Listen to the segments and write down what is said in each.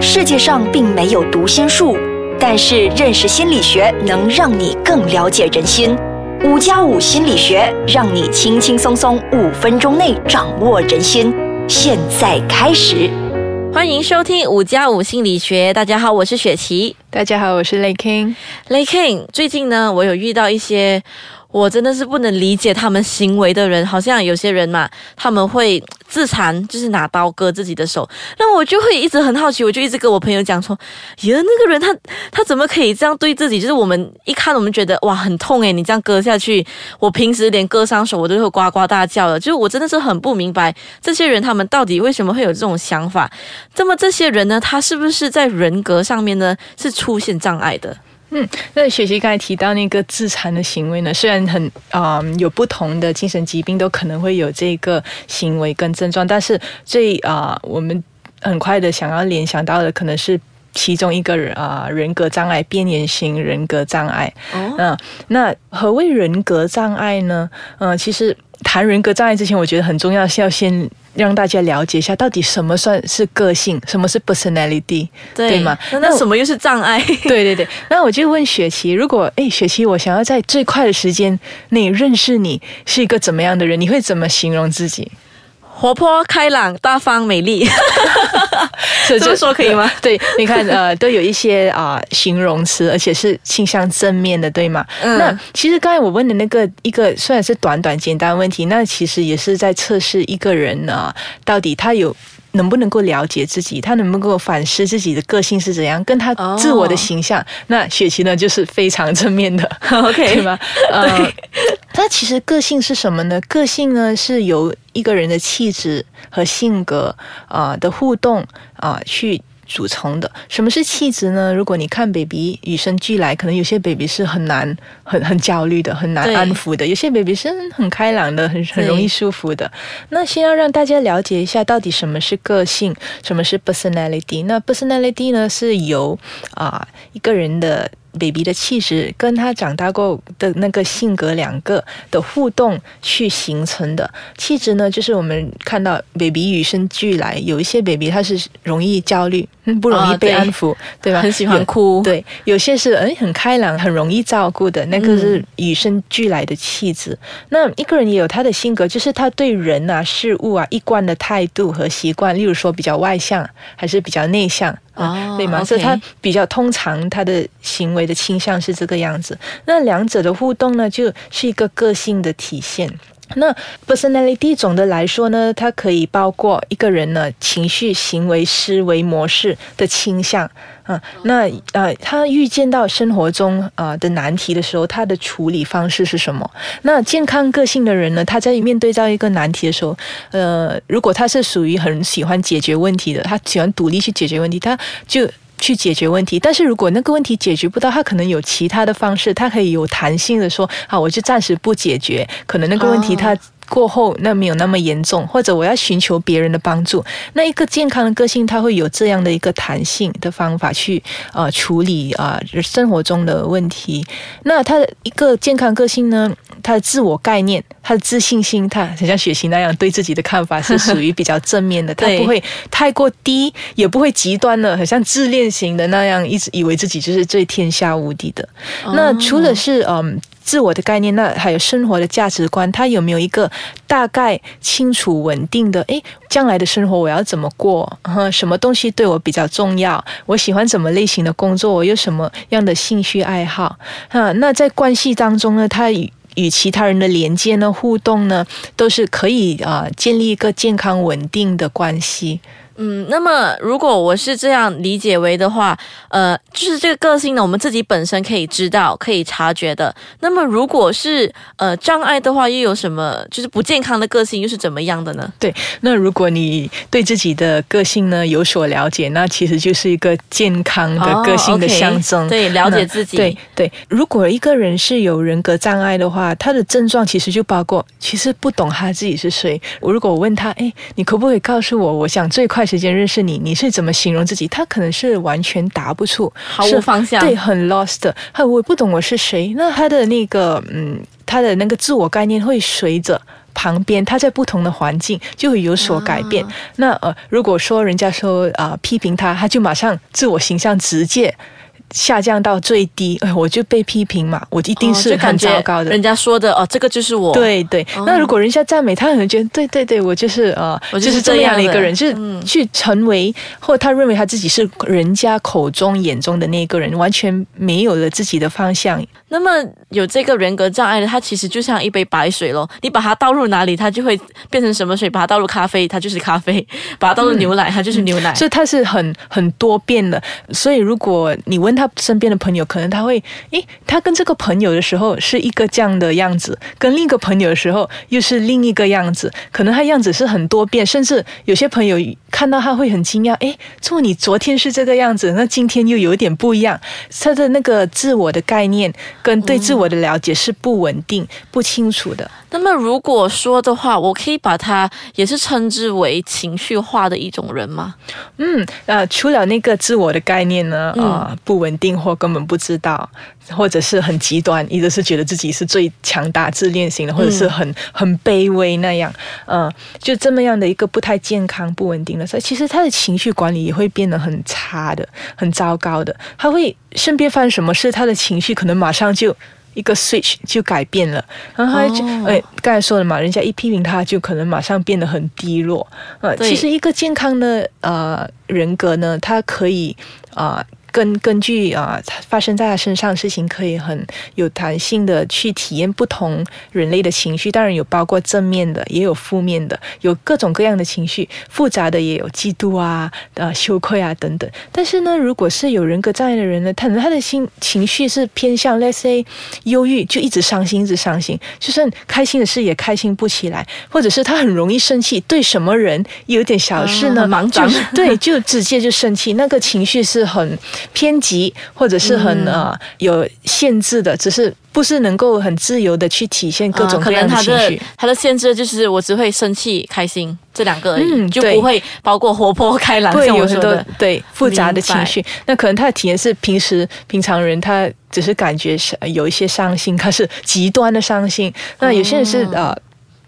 世界上并没有读心术，但是认识心理学能让你更了解人心。五加五心理学让你轻轻松松五分钟内掌握人心。现在开始，欢迎收听五加五心理学。大家好，我是雪琪。大家好，我是 Lay King。Lay King，最近呢，我有遇到一些。我真的是不能理解他们行为的人，好像有些人嘛，他们会自残，就是拿刀割自己的手。那我就会一直很好奇，我就一直跟我朋友讲说：“耶，那个人他他怎么可以这样对自己？就是我们一看，我们觉得哇很痛诶，你这样割下去，我平时连割伤手我都会呱呱大叫的。就是我真的是很不明白这些人他们到底为什么会有这种想法。那么这些人呢，他是不是在人格上面呢是出现障碍的？”嗯，那雪琪刚才提到那个自残的行为呢，虽然很啊有不同的精神疾病都可能会有这个行为跟症状，但是最啊我们很快的想要联想到的可能是其中一个人啊人格障碍，边缘型人格障碍。哦，嗯，那何谓人格障碍呢？嗯，其实谈人格障碍之前，我觉得很重要是要先。让大家了解一下，到底什么算是个性，什么是 personality，对吗？那什么又是障碍？对对对。那我就问雪琪，如果哎，雪琪，我想要在最快的时间内认识你是一个怎么样的人，你会怎么形容自己？活泼开朗、大方、美丽，这么说可以吗？对，你看，呃，都有一些啊形容词，而且是倾向正面的，对吗？那其实刚才我问的那个一个虽然是短短简单问题，那其实也是在测试一个人呢，到底他有。能不能够了解自己？他能不能够反思自己的个性是怎样？跟他自我的形象，那雪琪呢，就是非常正面的，OK 对吗？呃，那其实个性是什么呢？个性呢，是由一个人的气质和性格啊的互动啊去。组成的什么是气质呢？如果你看 baby 与生俱来，可能有些 baby 是很难、很很焦虑的，很难安抚的；有些 baby 是很开朗的，很很容易舒服的。那先要让大家了解一下，到底什么是个性，什么是 personality。那 personality 呢，是由啊一个人的。Baby 的气质跟他长大过的那个性格两个的互动去形成的气质呢，就是我们看到 baby 与生俱来，有一些 baby 他是容易焦虑，不容易被安抚，对吧？很喜欢哭。对，有些是哎很开朗，很容易照顾的，那个是与生俱来的气质。那一个人也有他的性格，就是他对人啊、事物啊一贯的态度和习惯，例如说比较外向还是比较内向。啊，对吗？所以他比较通常他的行为的倾向是这个样子。那两者的互动呢，就是一个个性的体现。那 personality 总的来说呢，它可以包括一个人呢情绪、行为、思维模式的倾向。啊，那呃，他遇见到生活中啊的难题的时候，他的处理方式是什么？那健康个性的人呢？他在面对到一个难题的时候，呃，如果他是属于很喜欢解决问题的，他喜欢独立去解决问题，他就去解决问题。但是如果那个问题解决不到，他可能有其他的方式，他可以有弹性的说，啊，我就暂时不解决，可能那个问题他。过后那没有那么严重，或者我要寻求别人的帮助。那一个健康的个性，他会有这样的一个弹性的方法去呃处理啊生活中的问题。那他的一个健康个性呢，他的自我概念、他的自信心，他很像雪琪那样对自己的看法是属于比较正面的，他不会太过低，也不会极端的，很像自恋型的那样，一直以为自己就是最天下无敌的。那除了是嗯。自我的概念，那还有生活的价值观，他有没有一个大概清楚稳定的？诶，将来的生活我要怎么过？哈，什么东西对我比较重要？我喜欢什么类型的工作？我有什么样的兴趣爱好？哈，那在关系当中呢，他与与其他人的连接呢、互动呢，都是可以啊，建立一个健康稳定的关系。嗯，那么如果我是这样理解为的话，呃，就是这个个性呢，我们自己本身可以知道、可以察觉的。那么如果是呃障碍的话，又有什么？就是不健康的个性又是怎么样的呢？对，那如果你对自己的个性呢有所了解，那其实就是一个健康的个性的象征。对，了解自己。对对，如果一个人是有人格障碍的话，他的症状其实就包括，其实不懂他自己是谁。我如果问他，哎，你可不可以告诉我？我想最快。时间认识你，你是怎么形容自己？他可能是完全答不出，毫无方向，对，很 lost，他我不懂我是谁。那他的那个，嗯，他的那个自我概念会随着。旁边，他在不同的环境就会有所改变。那呃，如果说人家说啊、批评他，他就马上自我形象直接下降到最低，哎，我就被批评嘛，我一定哦是很糟糕的。人家说的哦，这个就是我。，对对，那如果人家赞美他，可能觉得对对对，我就是呃，我就就是是这样的一个人，就是嗯去成为，或他认为他自己是人家口中眼中的那个人，完全没有了自己的方向。那么有这个人格障碍的，他其实就像一杯白水咯，你把它倒入哪里，它就会变成什么水；把它倒入咖啡，它就是咖啡；把它倒入牛奶，它就是牛奶。所以他是很很多变的。所以如果你问他身边的朋友，可能他会，诶，他跟这个朋友的时候是一个这样的样子，跟另一个朋友的时候又是另一个样子，可能他样子是很多变，甚至有些朋友看到他会很惊讶，诶，怎么你昨天是这个样子，那今天又有一点不一样？他的那个自我的概念跟对自的了解是不稳定、不清楚的。那么如果说的话，我可以把它也是称之为情绪化的一种人吗？嗯，呃，除了那个自我的概念呢，嗯啊、不稳定或根本不知道，或者是很极端，一直是觉得自己是最强大、自恋型的，或者是很、很卑微那样，呃，就这么样的一个不太健康、不稳定的，所以其实他的情绪管理也会变得很差的、很糟糕的。他会身边发生什么事，他的情绪可能马上就。一个 switch 就改变了，然后他就哦哎，刚才说了嘛，人家一批评他，就可能马上变得很低落。呃，其实一个健康的呃人格呢，他可以啊。根根据啊、发生在他身上的事情，可以很有弹性的去体验不同人类的情绪，当然有包括正面的，也有负面的，有各种各样的情绪，复杂的也有嫉妒啊、呃羞愧啊等等。但是呢，如果是有人格障碍的人呢，可能他的心情绪是偏向，let's say 忧郁，就一直伤心，一直伤心，就算开心的事也开心不起来，或者是他很容易生气，对什么人有点小事呢，啊很莽撞就是对，就直接就生气，那个情绪是很偏激，或者是很、嗯呃有限制的，只是不是能够很自由的去体现各种各样的情绪。他的限制就是我只会生气、开心这两个而已，嗯就不会包括活泼开朗。会像我有很多，对复杂的情绪，那可能他的体验是平时平常人他只是感觉是有一些伤心，他是极端的伤心。那有些人是、哦呃。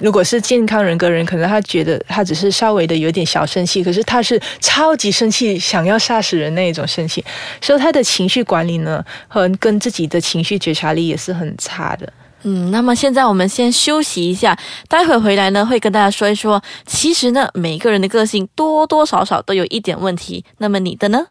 如果是健康人格人，可能他觉得他只是稍微的有点小生气，可是他是超级生气，想要杀死人那一种生气，所以他的情绪管理呢，和跟自己的情绪觉察力也是很差的。嗯，那么现在我们先休息一下，待会回来呢会跟大家说一说，其实呢每个人的个性多多少少都有一点问题，那么你的呢？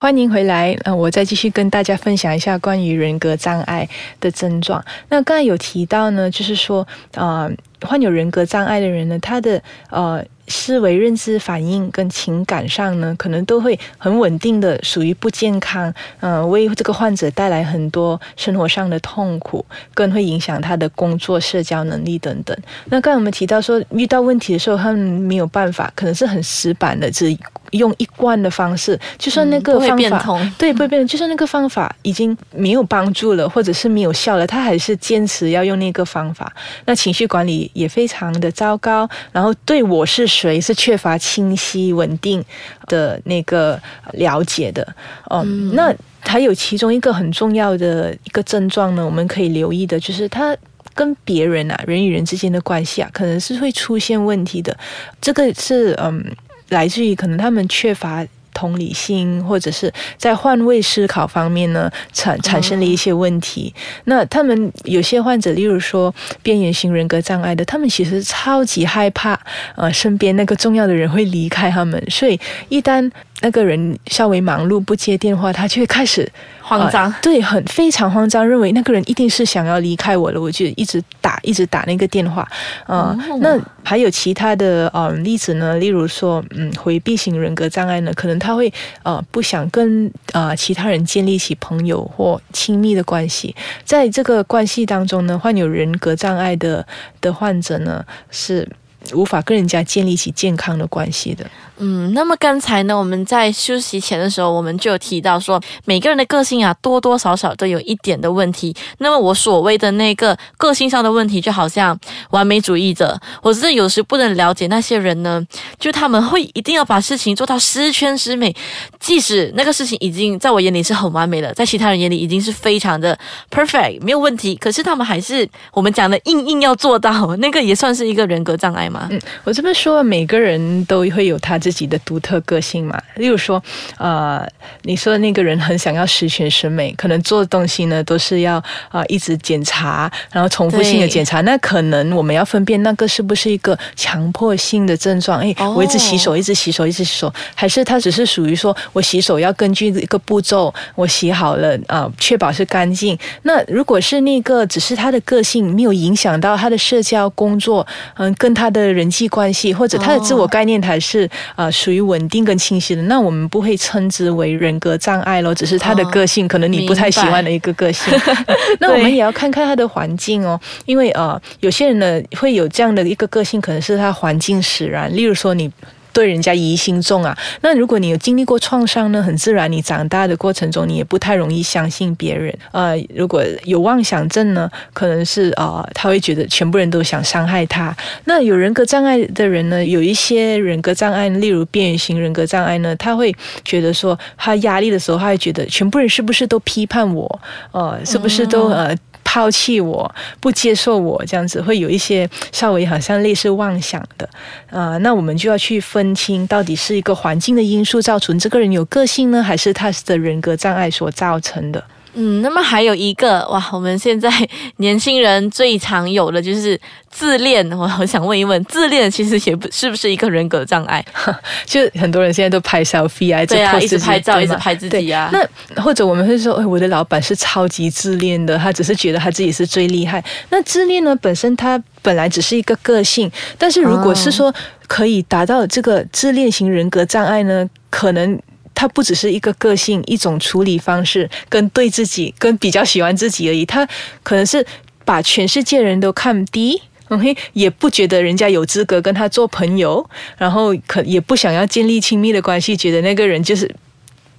欢迎回来，呃，我再继续跟大家分享一下关于人格障碍的症状。那刚才有提到呢，就是说，呃，患有人格障碍的人呢，他的呃思维、认知、反应跟情感上呢，可能都会很稳定的，属于不健康，呃，为这个患者带来很多生活上的痛苦，更会影响他的工作、社交能力等等。那刚才我们提到说，遇到问题的时候，他们没有办法，可能是很死板的，只用一贯的方式，就算那个方法。对，不会变，就算那个方法已经没有帮助了，或者是没有效了，他还是坚持要用那个方法。那情绪管理也非常的糟糕，然后对我是谁是缺乏清晰稳定的那个了解的。嗯，那还有其中一个很重要的一个症状呢，我们可以留意的就是他。跟别人啊，人与人之间的关系啊，可能是会出现问题的。这个是嗯，来自于可能他们缺乏同理心，或者是在换位思考方面呢，产产生了一些问题。那他们有些患者，例如说边缘型人格障碍的，他们其实超级害怕，呃，身边那个重要的人会离开他们，所以一旦那个人稍微忙碌不接电话，他就会开始慌张呃对，很非常慌张，认为那个人一定是想要离开我了，我就一直打，一直打那个电话。呃，哦那还有其他的呃例子呢？例如说，嗯，回避型人格障碍呢，可能他他会呃不想跟呃其他人建立起朋友或亲密的关系，在这个关系当中呢，患有人格障碍的的患者呢是无法跟人家建立起健康的关系的。嗯，那么刚才呢，我们在休息前的时候，我们就有提到说，每个人的个性啊，多多少少都有一点的问题。那么我所谓的那个个性上的问题，就好像完美主义者，我真的有时不能了解那些人呢，就他们会一定要把事情做到十全十美，即使那个事情已经在我眼里是很完美了，在其他人眼里已经是非常的 perfect 没有问题，可是他们还是我们讲的硬硬要做到，那个也算是一个人格障碍吗？嗯，我这边说，每个人都会有他自己的独特个性嘛。例如说，呃，你说的那个人很想要十全十美，可能做的东西呢都是要啊、一直检查，然后重复性的检查。那可能我们要分辨那个是不是一个强迫性的症状？哎，哦我一直洗手，一直洗手，一直洗手，还是他只是属于说我洗手要根据一个步骤，我洗好了啊、确保是干净。那如果是那个只是他的个性没有影响到他的社交工作，嗯，跟他的人际关系或者他的自我概念还是呃属于稳定跟清晰的，那我们不会称之为人格障碍咯，只是他的个性、可能你不太喜欢的一个个性。那我们也要看看他的环境哦，因为呃有些人呢会有这样的一个个性，可能是他环境使然，例如说你。对人家疑心重啊，那如果你有经历过创伤呢，很自然，你长大的过程中，你也不太容易相信别人。呃，如果有妄想症呢，可能是呃，他会觉得全部人都想伤害他。那有人格障碍的人呢，有一些人格障碍，例如边缘型人格障碍呢，他会觉得说，他压力的时候，他会觉得全部人是不是都批判我，呃，是不是都呃。抛弃我，不接受我，这样子会有一些稍微好像类似妄想的，啊、那我们就要去分清到底是一个环境的因素造成这个人有个性呢，还是他的人格障碍所造成的。嗯，那么还有一个哇，我们现在年轻人最常有的就是自恋。我好想问一问，自恋其实也不是不是一个人格障碍？就很多人现在都拍 selfie 啊，对啊，一直拍照，一直拍自己啊。那或者我们会说，哎，我的老板是超级自恋的，他只是觉得他自己是最厉害。那自恋呢，本身他本来只是一个个性，但是如果是说可以达到这个自恋型人格障碍呢，可能。他不只是一个个性、一种处理方式，跟对自己、跟比较喜欢自己而已。他可能是把全世界人都看低，OK，也不觉得人家有资格跟他做朋友，然后可也不想要建立亲密的关系，觉得那个人就是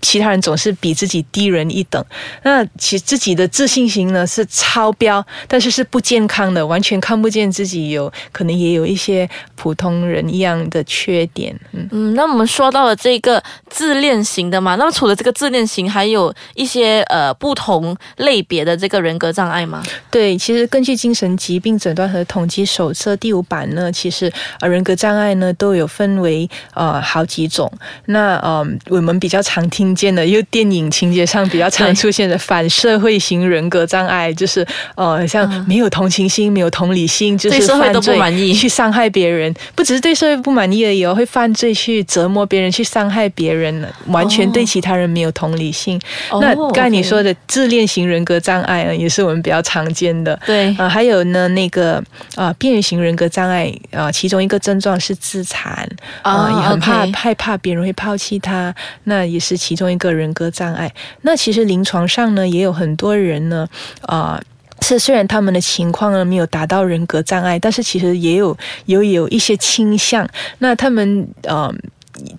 其他人总是比自己低人一等。那其自己的自信心呢是超标，但是是不健康的，完全看不见自己有可能也有一些普通人一样的缺点。嗯。嗯，那我们说到了这个自恋型的嘛，那么除了这个自恋型，还有一些呃不同类别的这个人格障碍吗？对，其实根据精神疾病诊断和统计手册第五版呢，其实呃人格障碍呢都有分为呃好几种。那呃我们比较常听见的，又电影情节上比较常出现的反社会型人格障碍，就是呃像没有同情心、没有同理心，就是对社会都不犯罪满意去伤害别人，不只是对社会不满意而已哦，会犯罪去折磨别人、去伤害别人，完全对其他人没有同理心。哦那刚才你说的自恋型人格障碍呢，也是我们比较常见的。对啊、还有呢，那个啊，边缘型人格障碍啊、其中一个症状是自残啊、啊也很怕害怕别人会抛弃他，那也是其中一个人格障碍。那其实临床上呢，也有很多人呢，啊、是虽然他们的情况呢没有达到人格障碍，但是其实也有有有一些倾向。那他们呃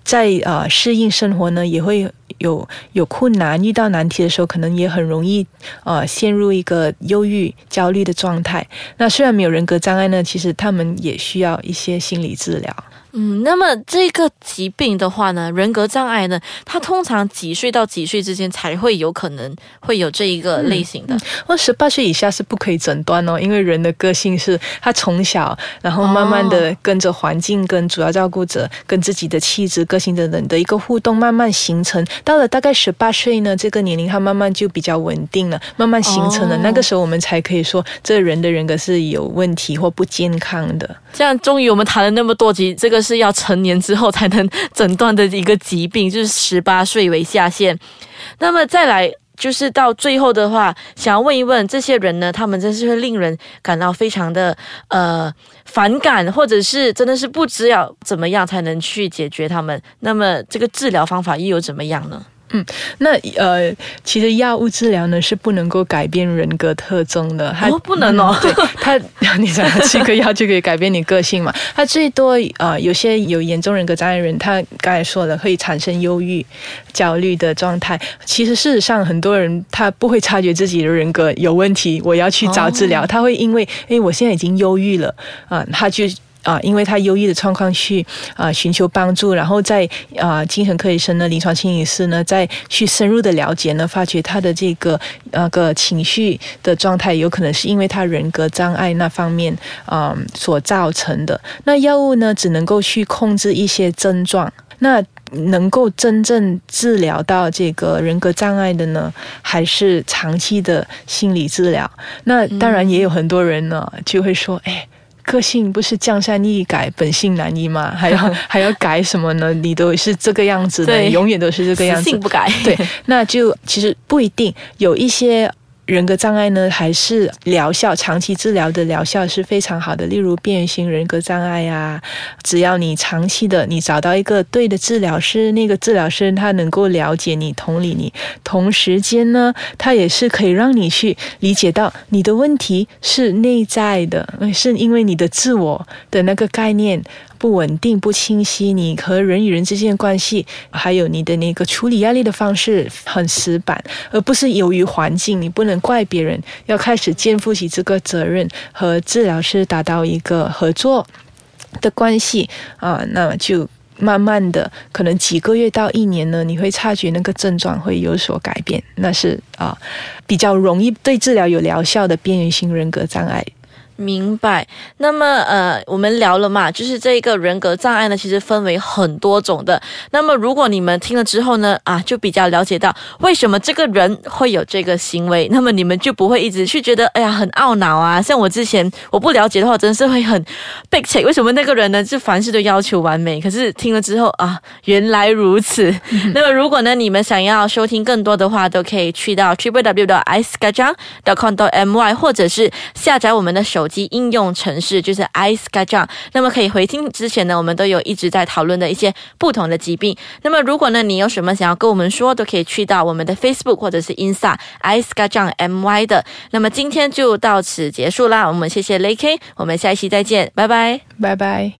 在呃适应生活呢，也会有有困难，遇到难题的时候，可能也很容易呃陷入一个忧郁、焦虑的状态。那虽然没有人格障碍呢，其实他们也需要一些心理治疗。嗯，那么这个疾病的话呢，人格障碍呢，它通常几岁到几岁之间才会有可能会有这一个类型的？或十八岁以下是不可以诊断哦，因为人的个性是他从小，然后慢慢的跟着环境、跟主要照顾者、跟自己的气质、个性的人的一个互动，慢慢形成。到了大概十八岁呢，这个年龄他慢慢就比较稳定了，慢慢形成了。哦那个时候我们才可以说这人的人格是有问题或不健康的。这样，终于我们谈了那么多集，这个是要成年之后才能诊断的一个疾病，就是十八岁为下限。那么再来。就是到最后的话，想要问一问这些人呢，他们真是会令人感到非常的呃反感，或者是真的是不知要怎么样才能去解决他们。那么这个治疗方法又有怎么样呢？那呃，其实药物治疗呢是不能够改变人格特征的，它、哦不能哦嗯对它，你想吃个药就可以改变你个性嘛？它最多呃，有些有严重人格障碍人，他刚才说了会产生忧郁、焦虑的状态。其实事实上，很多人他不会察觉自己的人格有问题，我要去找治疗，哦他会因为诶，我现在已经忧郁了啊、他就。啊，因为他忧郁的状况去啊寻求帮助，然后在啊精神科医生呢、临床心理师呢，再去深入的了解呢，发觉他的这个那个情绪的状态，有可能是因为他人格障碍那方面啊、所造成的。那药物呢，只能够去控制一些症状，那。能够真正治疗到这个人格障碍的呢，还是长期的心理治疗。那当然也有很多人呢，就会说，哎。个性不是江山易改，本性难移嘛？还要还要改什么呢？你都是这个样子的，永远都是这个样子性。不改。对，那就其实不一定有一些。人格障碍呢，还是疗效长期治疗的疗效是非常好的。例如边缘型人格障碍啊，只要你长期的你找到一个对的治疗师，那个治疗师他能够了解你、同理你，同时间呢，他也是可以让你去理解到你的问题是内在的，是因为你的自我的那个概念不稳定、不清晰，你和人与人之间的关系，还有你的那个处理压力的方式很死板，而不是由于环境，你不能怪别人，要开始肩负起这个责任，和治疗师达到一个合作的关系啊，那就。慢慢的，可能几个月到一年呢，你会察觉那个症状会有所改变，那是啊、比较容易对治疗有疗效的边缘型人格障碍。明白。那么呃，我们聊了嘛，就是这一个人格障碍呢，其实分为很多种的。那么如果你们听了之后呢，啊，就比较了解到为什么这个人会有这个行为，那么你们就不会一直去觉得哎呀很懊恼啊。像我之前我不了解的话，真的是会很被切。为什么那个人呢，就凡事都要求完美？可是听了之后啊，原来如此。那么如果呢，你们想要收听更多的话，都可以去到 triple w 的 i c e g a j a n g c o m m y 或者是下载我们的手及应用程式，就是 i c e g a j a n g 那么可以回听之前呢，我们都有一直在讨论的一些不同的疾病。那么如果呢，你有什么想要跟我们说，都可以去到我们的 Facebook 或者是 Insta i c e g a j a n g my 的。那么今天就到此结束啦，我们谢谢 Lay K，我们下一期再见，拜拜。拜拜。